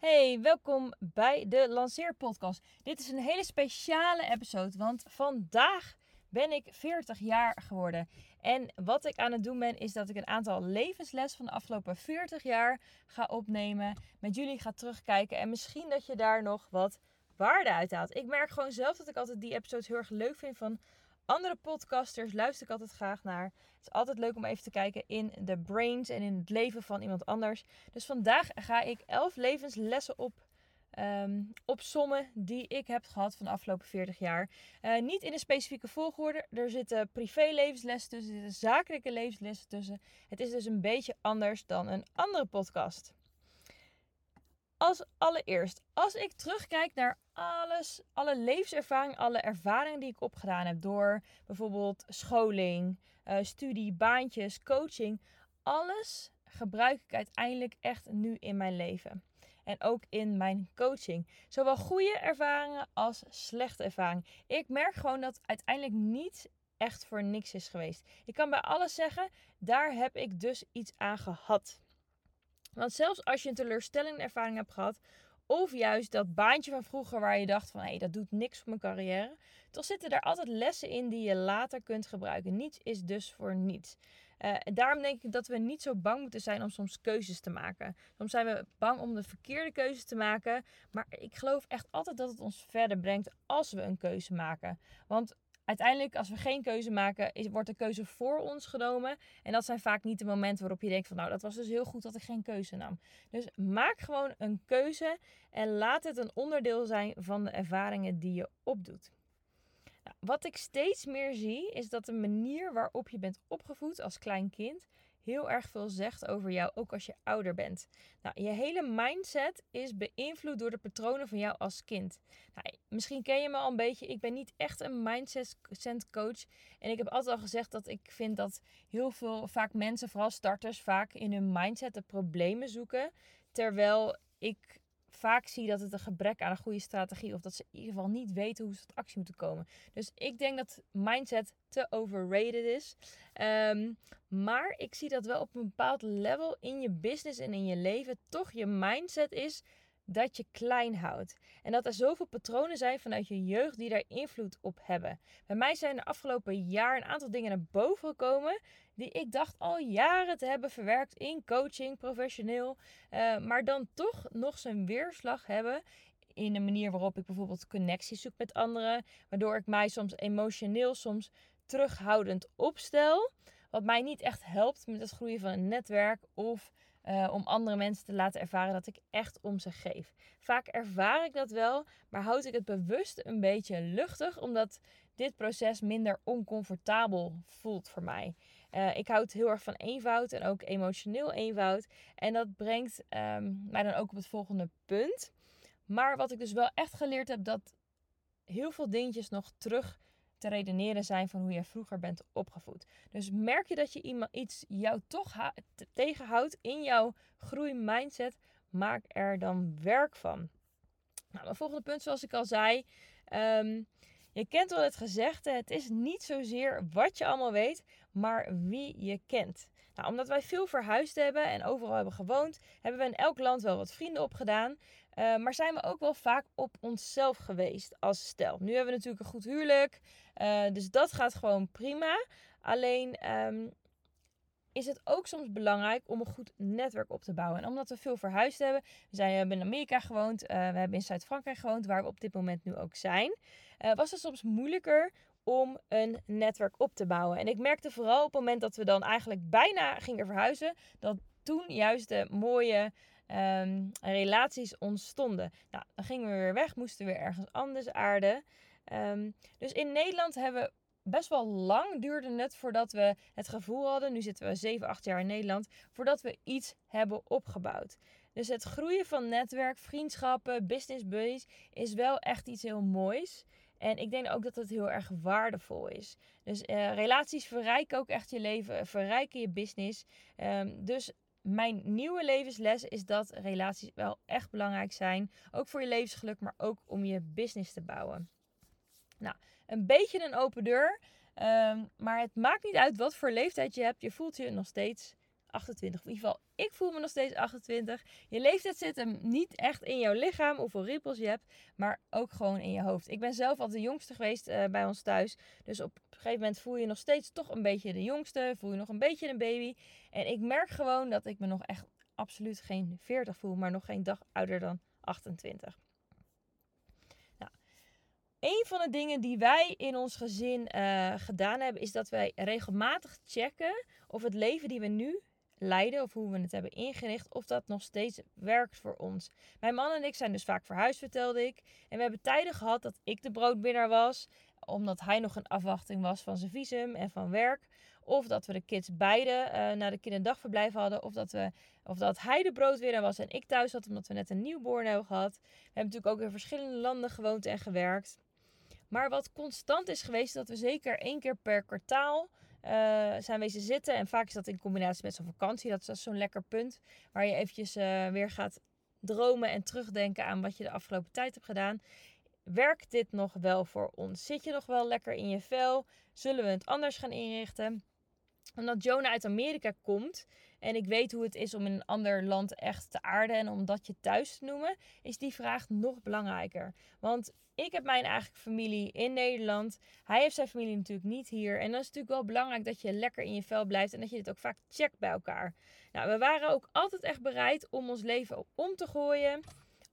Hey, welkom bij de Lanceerpodcast. Dit is een hele speciale episode, want vandaag ben ik 40 jaar geworden. En wat ik aan het doen ben, is dat ik een aantal levenslessen van de afgelopen 40 jaar ga opnemen. Met jullie ga terugkijken en misschien dat je daar nog wat waarde uit haalt. Ik merk gewoon zelf dat ik altijd die episodes heel erg leuk vind van andere podcasters luister ik altijd graag naar. Het is altijd leuk om even te kijken in de brains en in het leven van iemand anders. Dus vandaag ga ik elf levenslessen op. Um, opsommen die ik heb gehad van de afgelopen 40 jaar. Uh, niet in een specifieke volgorde. Er zitten privé-levenslessen tussen, er zitten zakelijke levenslessen tussen. Het is dus een beetje anders dan een andere podcast. Als allereerst, als ik terugkijk naar alles, alle levenservaring, alle ervaringen die ik opgedaan heb door bijvoorbeeld scholing, uh, studie, baantjes, coaching, alles gebruik ik uiteindelijk echt nu in mijn leven. En ook in mijn coaching. Zowel goede ervaringen als slechte ervaringen. Ik merk gewoon dat uiteindelijk niet echt voor niks is geweest. Ik kan bij alles zeggen, daar heb ik dus iets aan gehad. Want zelfs als je een teleurstellende ervaring hebt gehad, of juist dat baantje van vroeger waar je dacht van hé, hey, dat doet niks voor mijn carrière. Toch zitten er altijd lessen in die je later kunt gebruiken. Niets is dus voor niets. Uh, daarom denk ik dat we niet zo bang moeten zijn om soms keuzes te maken. Soms zijn we bang om de verkeerde keuze te maken. Maar ik geloof echt altijd dat het ons verder brengt als we een keuze maken. Want uiteindelijk, als we geen keuze maken, wordt de keuze voor ons genomen. En dat zijn vaak niet de momenten waarop je denkt van nou, dat was dus heel goed dat ik geen keuze nam. Dus maak gewoon een keuze en laat het een onderdeel zijn van de ervaringen die je opdoet. Nou, wat ik steeds meer zie, is dat de manier waarop je bent opgevoed als klein kind heel erg veel zegt over jou, ook als je ouder bent. Nou, je hele mindset is beïnvloed door de patronen van jou als kind. Nou, misschien ken je me al een beetje. Ik ben niet echt een mindset coach. En ik heb altijd al gezegd dat ik vind dat heel veel, vaak mensen, vooral starters, vaak in hun mindset de problemen zoeken. Terwijl ik vaak zie dat het een gebrek aan een goede strategie of dat ze in ieder geval niet weten hoe ze tot actie moeten komen. Dus ik denk dat mindset te overrated is. Um, maar ik zie dat wel op een bepaald level in je business en in je leven toch je mindset is dat je klein houdt. En dat er zoveel patronen zijn vanuit je jeugd die daar invloed op hebben. Bij mij zijn er afgelopen jaar een aantal dingen naar boven gekomen die ik dacht al jaren te hebben verwerkt in coaching, professioneel. Uh, maar dan toch nog zijn weerslag hebben in de manier waarop ik bijvoorbeeld connecties zoek met anderen. Waardoor ik mij soms emotioneel, soms terughoudend opstel. Wat mij niet echt helpt met het groeien van een netwerk of uh, om andere mensen te laten ervaren dat ik echt om ze geef. Vaak ervaar ik dat wel, maar houd ik het bewust een beetje luchtig, omdat dit proces minder oncomfortabel voelt voor mij. Uh, ik houd heel erg van eenvoud en ook emotioneel eenvoud. En dat brengt um, mij dan ook op het volgende punt. Maar wat ik dus wel echt geleerd heb, dat heel veel dingetjes nog terug te redeneren zijn van hoe je vroeger bent opgevoed. Dus merk je dat je iemand iets jou toch tegenhoudt in jouw groeimindset, maak er dan werk van. Nou, mijn volgende punt, zoals ik al zei. Um, je kent wel het gezegde: het is niet zozeer wat je allemaal weet, maar wie je kent. Nou, omdat wij veel verhuisd hebben en overal hebben gewoond, hebben we in elk land wel wat vrienden opgedaan. Uh, maar zijn we ook wel vaak op onszelf geweest als stel. Nu hebben we natuurlijk een goed huwelijk, uh, dus dat gaat gewoon prima. Alleen um, is het ook soms belangrijk om een goed netwerk op te bouwen. En omdat we veel verhuisd hebben, we, zijn, we in Amerika gewoond, uh, we hebben in Zuid-Frankrijk gewoond, waar we op dit moment nu ook zijn, was het soms moeilijker om een netwerk op te bouwen. En ik merkte vooral op het moment dat we dan eigenlijk bijna gingen verhuizen, dat toen juist de mooie um, relaties ontstonden. Nou, dan gingen we weer weg, moesten we ergens anders aarden. Um, dus in Nederland hebben we best wel lang duurde het voordat we het gevoel hadden, nu zitten we 7, 8 jaar in Nederland, voordat we iets hebben opgebouwd. Dus het groeien van netwerk, vriendschappen, business buddies is wel echt iets heel moois. En ik denk ook dat het heel erg waardevol is. Dus uh, relaties verrijken ook echt je leven, verrijken je business. Um, dus mijn nieuwe levensles is dat relaties wel echt belangrijk zijn. Ook voor je levensgeluk, maar ook om je business te bouwen. Nou, een beetje een open deur. Um, maar het maakt niet uit wat voor leeftijd je hebt. Je voelt je nog steeds 28. Of in ieder geval, ik voel me nog steeds 28. Je leeftijd zit hem niet echt in jouw lichaam, hoeveel rippels je hebt, maar ook gewoon in je hoofd. Ik ben zelf altijd de jongste geweest uh, bij ons thuis. Dus op een gegeven moment voel je nog steeds toch een beetje de jongste, voel je nog een beetje een baby. En ik merk gewoon dat ik me nog echt absoluut geen 40 voel, maar nog geen dag ouder dan 28. Nou, een van de dingen die wij in ons gezin uh, gedaan hebben, is dat wij regelmatig checken of het leven die we nu leiden of hoe we het hebben ingericht, of dat nog steeds werkt voor ons. Mijn man en ik zijn dus vaak verhuisd, vertelde ik. En we hebben tijden gehad dat ik de broodwinnaar was, omdat hij nog een afwachting was van zijn visum en van werk. Of dat we de kids beide uh, naar de kinderdagverblijf hadden. Of dat, we, of dat hij de broodwinnaar was en ik thuis zat omdat we net een nieuwborn hebben gehad. We hebben natuurlijk ook in verschillende landen gewoond en gewerkt. Maar wat constant is geweest, dat we zeker één keer per kwartaal uh, zijn wezen zitten. En vaak is dat in combinatie met zo'n vakantie. Dat is zo'n lekker punt waar je eventjes uh, weer gaat dromen en terugdenken aan wat je de afgelopen tijd hebt gedaan. Werkt dit nog wel voor ons? Zit je nog wel lekker in je vel? Zullen we het anders gaan inrichten? Omdat Jonah uit Amerika komt en ik weet hoe het is om in een ander land echt te aarden en om dat je thuis te noemen, is die vraag nog belangrijker. Want ik heb mijn eigen familie in Nederland. Hij heeft zijn familie natuurlijk niet hier. En dan is het natuurlijk wel belangrijk dat je lekker in je vel blijft en dat je dit ook vaak checkt bij elkaar. Nou, we waren ook altijd echt bereid om ons leven om te gooien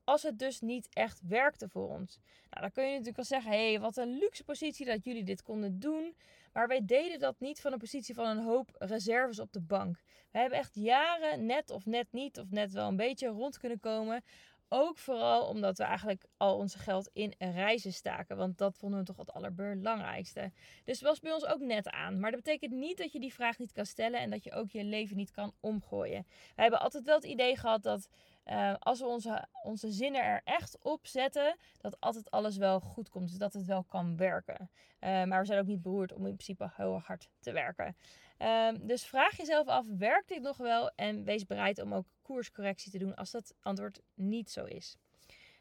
als het dus niet echt werkte voor ons. Nou, dan kun je natuurlijk wel zeggen: hé, hey, wat een luxe positie dat jullie dit konden doen. Maar wij deden dat niet van een positie van een hoop reserves op de bank. We hebben echt jaren net of net niet of net wel een beetje rond kunnen komen. Ook vooral omdat we eigenlijk al onze geld in reizen staken. Want dat vonden we toch het allerbelangrijkste. Dus het was bij ons ook net aan. Maar dat betekent niet dat je die vraag niet kan stellen en dat je ook je leven niet kan omgooien. We hebben altijd wel het idee gehad dat uh, als we onze, onze zinnen er echt op zetten, dat altijd alles wel goed komt. Dus dat het wel kan werken. Uh, maar we zijn ook niet beroerd om in principe heel hard te werken. Uh, dus vraag jezelf af, werkt dit nog wel? En wees bereid om ook koerscorrectie te doen als dat antwoord niet zo is.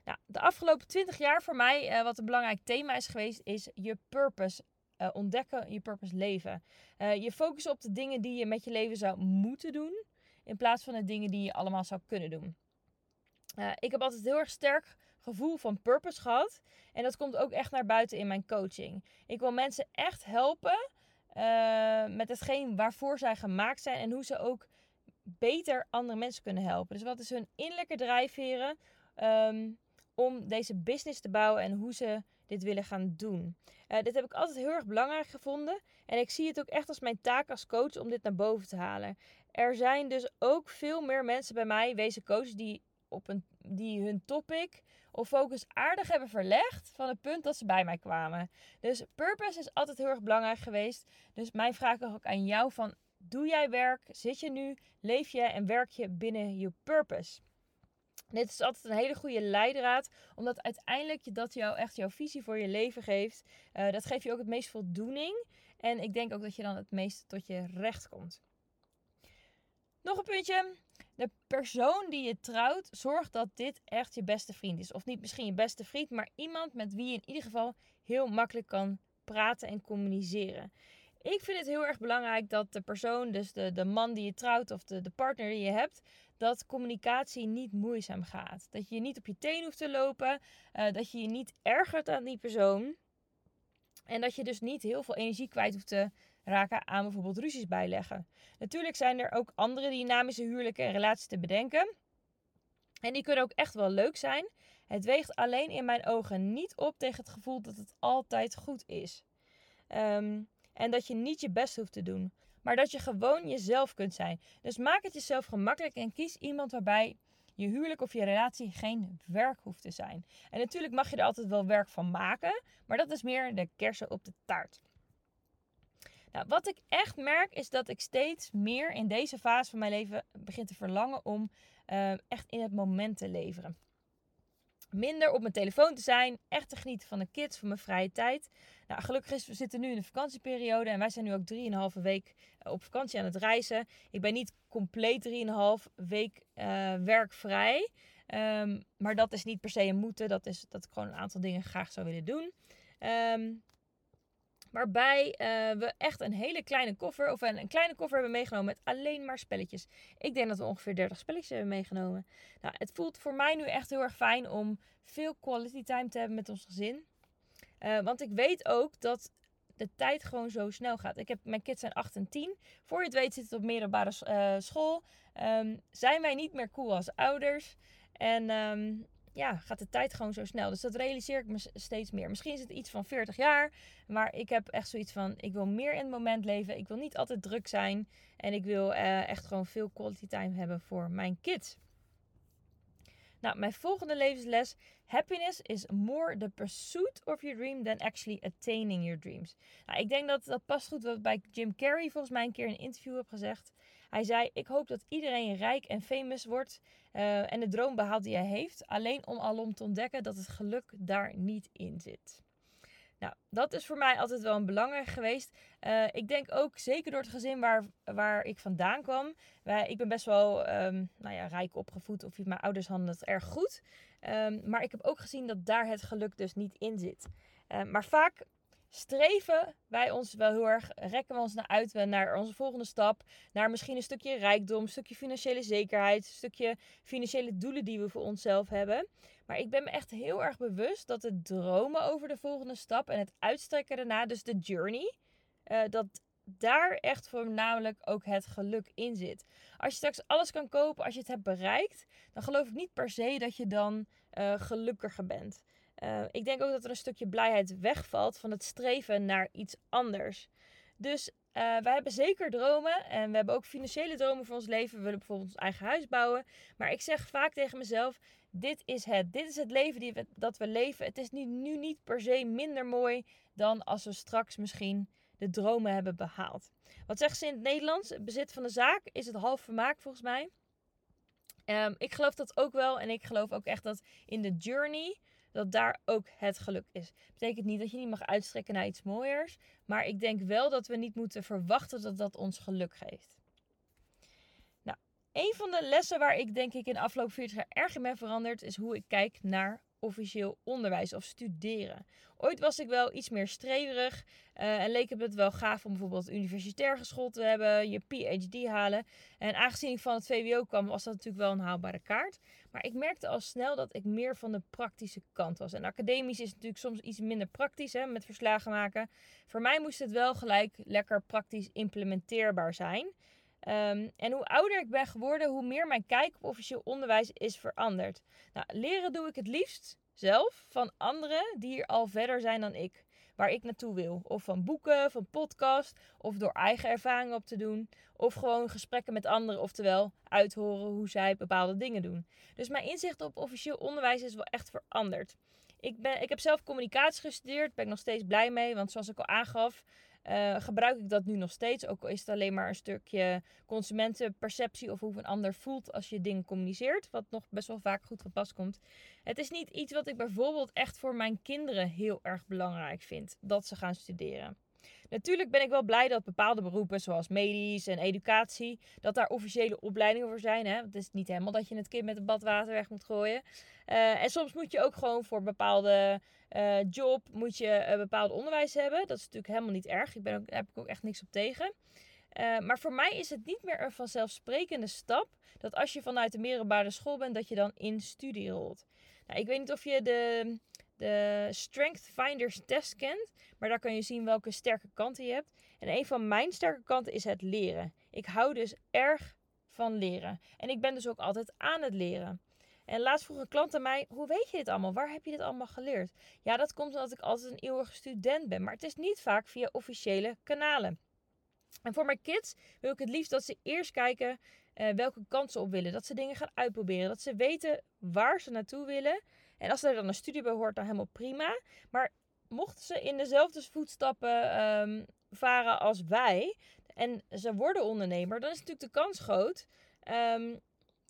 Nou, de afgelopen 20 jaar voor mij, uh, wat een belangrijk thema is geweest, is je purpose ontdekken, je purpose leven. je focussen op de dingen die je met je leven zou moeten doen, in plaats van de dingen die je allemaal zou kunnen doen. Uh, ik heb altijd heel erg sterk gevoel van purpose gehad. En dat komt ook echt naar buiten in mijn coaching. Ik wil mensen echt helpen uh, met hetgeen waarvoor zij gemaakt zijn. En hoe ze ook beter andere mensen kunnen helpen. Dus wat is hun innerlijke drijfveren um, om deze business te bouwen en hoe ze dit willen gaan doen. Uh, dit heb ik altijd heel erg belangrijk gevonden. En ik zie het ook echt als mijn taak als coach om dit naar boven te halen. Er zijn dus ook veel meer mensen bij mij, wezen coaches, die op een, die hun topic of focus aardig hebben verlegd van het punt dat ze bij mij kwamen. Dus purpose is altijd heel erg belangrijk geweest. Dus mijn vraag ook aan jou van, doe jij werk? Zit je nu? Leef je en werk je binnen je purpose? Dit is altijd een hele goede leidraad, omdat uiteindelijk dat jou echt jouw visie voor je leven geeft. Uh, dat geeft je ook het meest voldoening. En ik denk ook dat je dan het meest tot je recht komt. Nog een puntje. De persoon die je trouwt, zorgt dat dit echt je beste vriend is. Of niet misschien je beste vriend, maar iemand met wie je in ieder geval heel makkelijk kan praten en communiceren. Ik vind het heel erg belangrijk dat de persoon, dus de, de man die je trouwt of de, de partner die je hebt, dat communicatie niet moeizaam gaat. Dat je niet op je teen hoeft te lopen, uh, dat je je niet ergert aan die persoon. En dat je dus niet heel veel energie kwijt hoeft te raken aan bijvoorbeeld ruzies bijleggen. Natuurlijk zijn er ook andere dynamische huwelijken en relaties te bedenken. En die kunnen ook echt wel leuk zijn. Het weegt alleen in mijn ogen niet op tegen het gevoel dat het altijd goed is. Um, en dat je niet je best hoeft te doen. Maar dat je gewoon jezelf kunt zijn. Dus maak het jezelf gemakkelijk en kies iemand waarbij je huwelijk of je relatie geen werk hoeft te zijn. En natuurlijk mag je er altijd wel werk van maken, maar dat is meer de kersen op de taart. Wat ik echt merk is dat ik steeds meer in deze fase van mijn leven begin te verlangen om uh, echt in het moment te leveren. Minder op mijn telefoon te zijn, echt te genieten van de kids, van mijn vrije tijd. Nou, gelukkig is, we zitten nu in de vakantieperiode en wij zijn nu ook 3,5 week eh, op vakantie aan het reizen. Ik ben niet compleet 3,5 week uh, werkvrij. Um, maar dat is niet per se een moeten. Dat is dat ik gewoon een aantal dingen graag zou willen doen. Um, Waarbij uh, we echt een hele kleine koffer, of een, kleine koffer hebben meegenomen met alleen maar spelletjes. Ik denk dat we ongeveer 30 spelletjes hebben meegenomen. Nou, het voelt voor mij nu echt heel erg fijn om veel quality time te hebben met ons gezin. Uh, want ik weet ook dat de tijd gewoon zo snel gaat. Ik heb, mijn kids zijn 8 en 10. Voor je het weet zit het op middelbare uh, school. Um, zijn wij niet meer cool als ouders. En um, ja, gaat de tijd gewoon zo snel. Dus dat realiseer ik me steeds meer. Misschien is het iets van 40 jaar. Maar ik heb echt zoiets van: ik wil meer in het moment leven. Ik wil niet altijd druk zijn. En ik wil uh, echt gewoon veel quality time hebben voor mijn kids. Nou, mijn volgende levensles. Happiness is more the pursuit of your dream than actually attaining your dreams. Nou, ik denk dat dat past goed wat bij Jim Carrey volgens mij een keer in een interview heb gezegd. Hij zei: Ik hoop dat iedereen rijk en famous wordt uh, en de droom behaalt die hij heeft. Alleen om alom te ontdekken dat het geluk daar niet in zit. Nou, dat is voor mij altijd wel een belangrijk geweest. Uh, ik denk ook zeker door het gezin waar, waar ik vandaan kwam. Ik ben best wel um, nou ja, rijk opgevoed, of mijn ouders hadden het erg goed. Um, maar ik heb ook gezien dat daar het geluk dus niet in zit. Uh, maar vaak streven wij ons wel heel erg, rekken we ons naar uit naar onze volgende stap. Naar misschien een stukje rijkdom, een stukje financiële zekerheid, een stukje financiële doelen die we voor onszelf hebben. Maar ik ben me echt heel erg bewust dat het dromen over de volgende stap en het uitstrekken daarna, dus de journey, uh, dat daar echt voornamelijk ook het geluk in zit. Als je straks alles kan kopen, als je het hebt bereikt, dan geloof ik niet per se dat je dan uh, gelukkiger bent. Uh, ik denk ook dat er een stukje blijheid wegvalt van het streven naar iets anders. Dus uh, wij hebben zeker dromen en we hebben ook financiële dromen voor ons leven. We willen bijvoorbeeld ons eigen huis bouwen. Maar ik zeg vaak tegen mezelf: dit is het. Dit is het leven die we, dat we leven. Het is niet, nu niet per se minder mooi dan als we straks misschien de dromen hebben behaald. Wat zeggen ze in het Nederlands? Het bezit van de zaak is het half vermaak volgens mij. Um, ik geloof dat ook wel. En ik geloof ook echt dat in de journey dat daar ook het geluk is. Betekent niet dat je niet mag uitstrekken naar iets mooiers, maar ik denk wel dat we niet moeten verwachten dat dat ons geluk geeft. Een van de lessen waar ik denk ik in de afgelopen 40 jaar erg in ben veranderd, is hoe ik kijk naar officieel onderwijs of studeren. Ooit was ik wel iets meer streverig uh, en leek het wel gaaf om bijvoorbeeld universitair geschoold te hebben, je PhD halen. En aangezien ik van het VWO kwam, was dat natuurlijk wel een haalbare kaart. Maar ik merkte al snel dat ik meer van de praktische kant was. En academisch is natuurlijk soms iets minder praktisch hè, met verslagen maken. Voor mij moest het wel gelijk lekker praktisch implementeerbaar zijn. Um, en hoe ouder ik ben geworden, hoe meer mijn kijk op officieel onderwijs is veranderd. Nou, leren doe ik het liefst zelf van anderen die hier al verder zijn dan ik. Waar ik naartoe wil. Of van boeken, van podcast, of door eigen ervaringen op te doen. Of gewoon gesprekken met anderen, oftewel uithoren hoe zij bepaalde dingen doen. Dus mijn inzicht op officieel onderwijs is wel echt veranderd. Ik, ben, ik heb zelf communicatie gestudeerd, ben ik nog steeds blij mee. Want zoals ik al aangaf, uh, gebruik ik dat nu nog steeds. Ook is het alleen maar een stukje consumentenperceptie of hoe een ander voelt als je dingen communiceert. Wat nog best wel vaak goed gepast komt. Het is niet iets wat ik bijvoorbeeld echt voor mijn kinderen heel erg belangrijk vind. Dat ze gaan studeren. Natuurlijk ben ik wel blij dat bepaalde beroepen, zoals medisch en educatie, dat daar officiële opleidingen voor zijn. Hè? Het is niet helemaal dat je het kind met het badwater weg moet gooien. Uh, en soms moet je ook gewoon voor bepaalde uh, job moet je uh, bepaald onderwijs hebben. Dat is natuurlijk helemaal niet erg. Ik ben ook, daar heb ik ook echt niks op tegen. Maar voor mij is het niet meer een vanzelfsprekende stap dat als je vanuit de middelbare school bent, dat je dan in studie rolt. Nou, ik weet niet of je de, de Strength Finders test kent, maar daar kan je zien welke sterke kanten je hebt. En een van mijn sterke kanten is het leren. Ik hou dus erg van leren. En ik ben dus ook altijd aan het leren. En laatst vroeg een klant aan mij: hoe weet je dit allemaal? Waar heb je dit allemaal geleerd? Ja, dat komt omdat ik altijd een eeuwige student ben. Maar het is niet vaak via officiële kanalen. En voor mijn kids wil ik het liefst dat ze eerst kijken uh, welke kansen op willen. Dat ze dingen gaan uitproberen. Dat ze weten waar ze naartoe willen. En als er dan een studie bij hoort, dan helemaal prima. Maar mochten ze in dezelfde voetstappen um, varen als wij en ze worden ondernemer, dan is natuurlijk de kans groot um,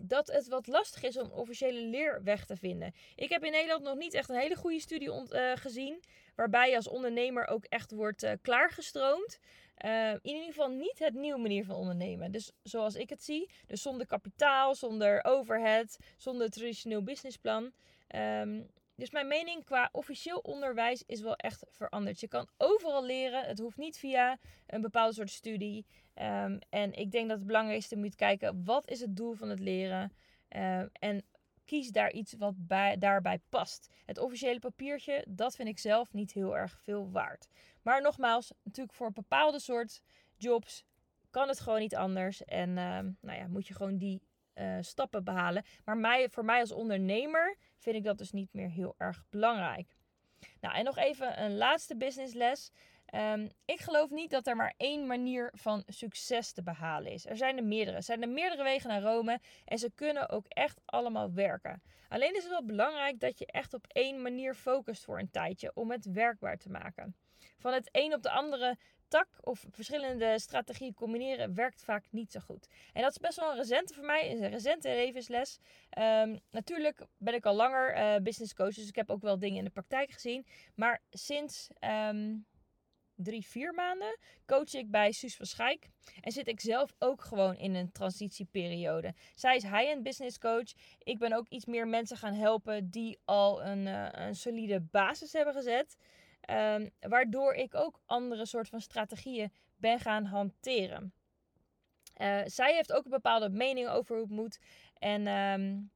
dat het wat lastig is om officiële leerweg te vinden. Ik heb in Nederland nog niet echt een hele goede studie uh, gezien. Waarbij je als ondernemer ook echt wordt uh, klaargestroomd. Uh, in ieder geval niet het nieuwe manier van ondernemen. Dus zoals ik het zie. Dus zonder kapitaal, zonder overhead, zonder traditioneel businessplan. Um, dus mijn mening qua officieel onderwijs is wel echt veranderd. Je kan overal leren. Het hoeft niet via een bepaalde soort studie. Um, en ik denk dat het belangrijkste moet kijken: wat is het doel van het leren? Um, en kies daar iets wat bij, daarbij past. Het officiële papiertje, dat vind ik zelf niet heel erg veel waard. Maar nogmaals, natuurlijk voor een bepaalde soort jobs kan het gewoon niet anders. En nou ja, moet je gewoon die uh, stappen behalen. Maar mij, voor mij als ondernemer vind ik dat dus niet meer heel erg belangrijk. Nou, en nog even een laatste businessles. Um, ik geloof niet dat er maar één manier van succes te behalen is. Er zijn er meerdere. Er zijn er meerdere wegen naar Rome en ze kunnen ook echt allemaal werken. Alleen is het wel belangrijk dat je echt op één manier focust voor een tijdje om het werkbaar te maken. Van het een op de andere tak of verschillende strategieën combineren werkt vaak niet zo goed. En dat is best wel een recente voor mij, een recente levensles. Um, natuurlijk ben ik al langer uh, business coach, dus ik heb ook wel dingen in de praktijk gezien. Maar sinds um, drie, vier maanden coach ik bij Suus van Schijk. En zit ik zelf ook gewoon in een transitieperiode. Zij is high-end business coach. Ik ben ook iets meer mensen gaan helpen die al een, uh, een solide basis hebben gezet. Um, waardoor ik ook andere soort van strategieën ben gaan hanteren. Uh, zij heeft ook een bepaalde mening over hoe het moet. En um,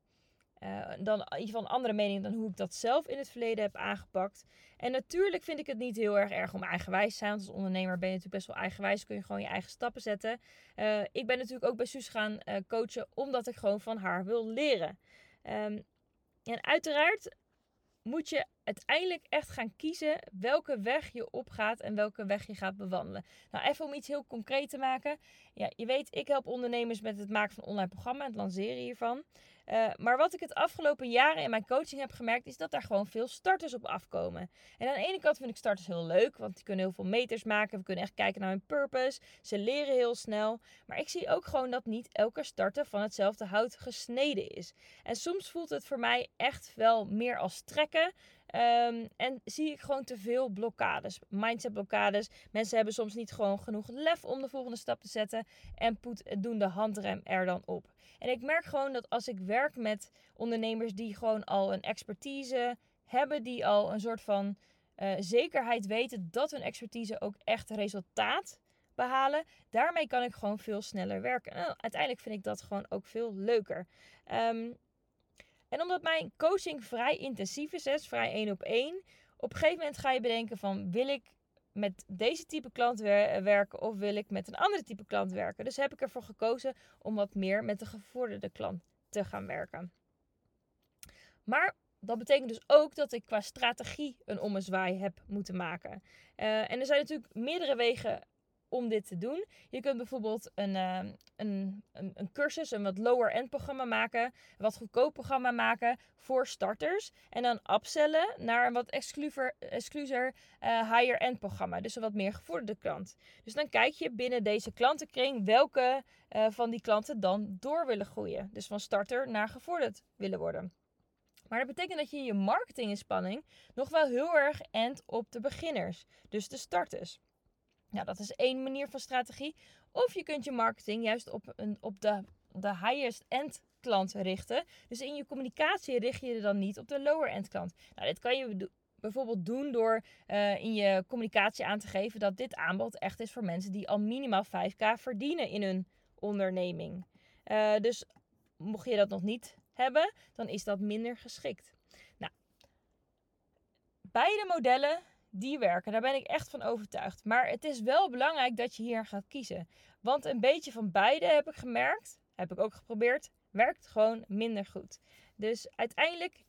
uh, dan in ieder geval een andere mening dan hoe ik dat zelf in het verleden heb aangepakt. En natuurlijk vind ik het niet heel erg erg om eigenwijs te zijn. Want als ondernemer ben je natuurlijk best wel eigenwijs. Kun je gewoon je eigen stappen zetten. Uh, ik ben natuurlijk ook bij Suus gaan coachen omdat ik gewoon van haar wil leren. Um, en uiteraard moet je uiteindelijk echt gaan kiezen welke weg je opgaat en welke weg je gaat bewandelen. Nou, even om iets heel concreet te maken. Ja, je weet, ik help ondernemers met het maken van online programma en het lanceren hiervan. Uh, maar wat ik het afgelopen jaren in mijn coaching heb gemerkt, is dat daar gewoon veel starters op afkomen. En aan de ene kant vind ik starters heel leuk, want die kunnen heel veel meters maken. We kunnen echt kijken naar hun purpose. Ze leren heel snel. Maar ik zie ook gewoon dat niet elke starter van hetzelfde hout gesneden is. En soms voelt het voor mij echt wel meer als trekken. Um, en zie ik gewoon te veel blokkades, mindset blokkades. Mensen hebben soms niet gewoon genoeg lef om de volgende stap te zetten en doen de handrem er dan op. En ik merk gewoon dat als ik werk met ondernemers die gewoon al een expertise hebben, die al een soort van uh, zekerheid weten dat hun expertise ook echt resultaat behalen, daarmee kan ik gewoon veel sneller werken. En uiteindelijk vind ik dat gewoon ook veel leuker. Um, en omdat mijn coaching vrij intensief is, vrij één op één, op een gegeven moment ga je bedenken van wil ik met deze type klant werken of wil ik met een andere type klant werken. Dus heb ik ervoor gekozen om wat meer met de gevorderde klant te gaan werken. Maar dat betekent dus ook dat ik qua strategie een ommezwaai heb moeten maken. Uh, en er zijn natuurlijk meerdere wegen om dit te doen. Je kunt bijvoorbeeld een, uh, een, een, een, cursus, een wat lower-end programma maken, een wat goedkoop programma maken voor starters. En dan upsellen naar een wat exclusiver uh, higher-end programma. Dus een wat meer gevorderde klant. Dus dan kijk je binnen deze klantenkring welke uh, van die klanten dan door willen groeien. Dus van starter naar gevorderd willen worden. Maar dat betekent dat je je marketinginspanning nog wel heel erg endt op de beginners. Dus de starters. Nou, dat is één manier van strategie. Of je kunt je marketing juist op, een, op de, de highest end klant richten. Dus in je communicatie richt je je dan niet op de lower end klant. Nou, dit kan je bijvoorbeeld doen door uh, in je communicatie aan te geven dat dit aanbod echt is voor mensen die al minimaal 5k verdienen in hun onderneming. Uh, dus mocht je dat nog niet hebben, dan is dat minder geschikt. Nou, beide modellen die werken. Daar ben ik echt van overtuigd. Maar het is wel belangrijk dat je hier gaat kiezen. Want een beetje van beide heb ik gemerkt, heb ik ook geprobeerd, werkt gewoon minder goed. Dus uiteindelijk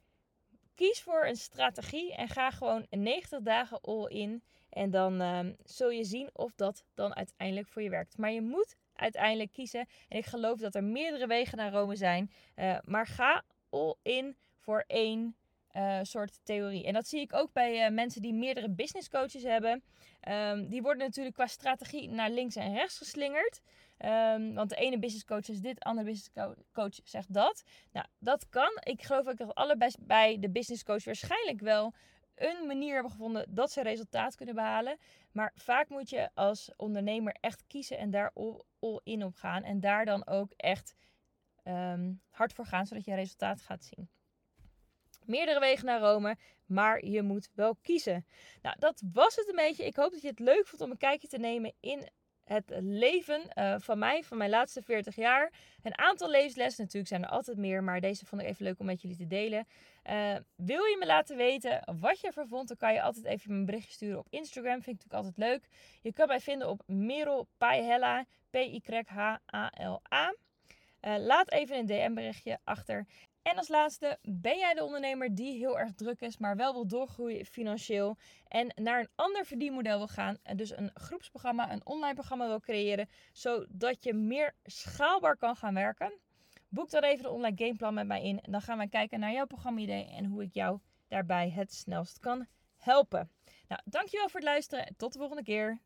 kies voor een strategie en ga gewoon 90 dagen all in. En dan uh, zul je zien of dat dan uiteindelijk voor je werkt. Maar je moet uiteindelijk kiezen. En ik geloof dat er meerdere wegen naar Rome zijn. Uh, maar ga all in voor één uh, soort theorie. En dat zie ik ook bij uh, mensen die meerdere business coaches hebben. Um, die worden natuurlijk qua strategie naar links en rechts geslingerd. Um, want de ene business coach zegt dit, de andere business coach zegt dat. Nou, dat kan. Ik geloof ook dat allebei bij de business coach waarschijnlijk wel een manier hebben gevonden dat ze resultaat kunnen behalen. Maar vaak moet je als ondernemer echt kiezen en daar all, all in op gaan. En daar dan ook echt um, hard voor gaan, zodat je resultaat gaat zien. Meerdere wegen naar Rome, maar je moet wel kiezen. Nou, dat was het een beetje. Ik hoop dat je het leuk vond om een kijkje te nemen in het leven uh, van mij, van mijn laatste 40 jaar. Een aantal levenslessen, natuurlijk zijn er altijd meer, maar deze vond ik even leuk om met jullie te delen. Uh, wil je me laten weten wat je ervan vond, dan kan je altijd even mijn berichtje sturen op Instagram. Vind ik natuurlijk altijd leuk. Je kan mij vinden op Merel Paihella, P-Y-H-A-L-A. Uh, laat even een DM-berichtje achter. En als laatste, ben jij de ondernemer die heel erg druk is, maar wel wil doorgroeien financieel en naar een ander verdienmodel wil gaan en dus een groepsprogramma, een online programma wil creëren, zodat je meer schaalbaar kan gaan werken? Boek dan even de online gameplan met mij in en dan gaan we kijken naar jouw programma-idee en hoe ik jou daarbij het snelst kan helpen. Nou, dankjewel voor het luisteren en tot de volgende keer.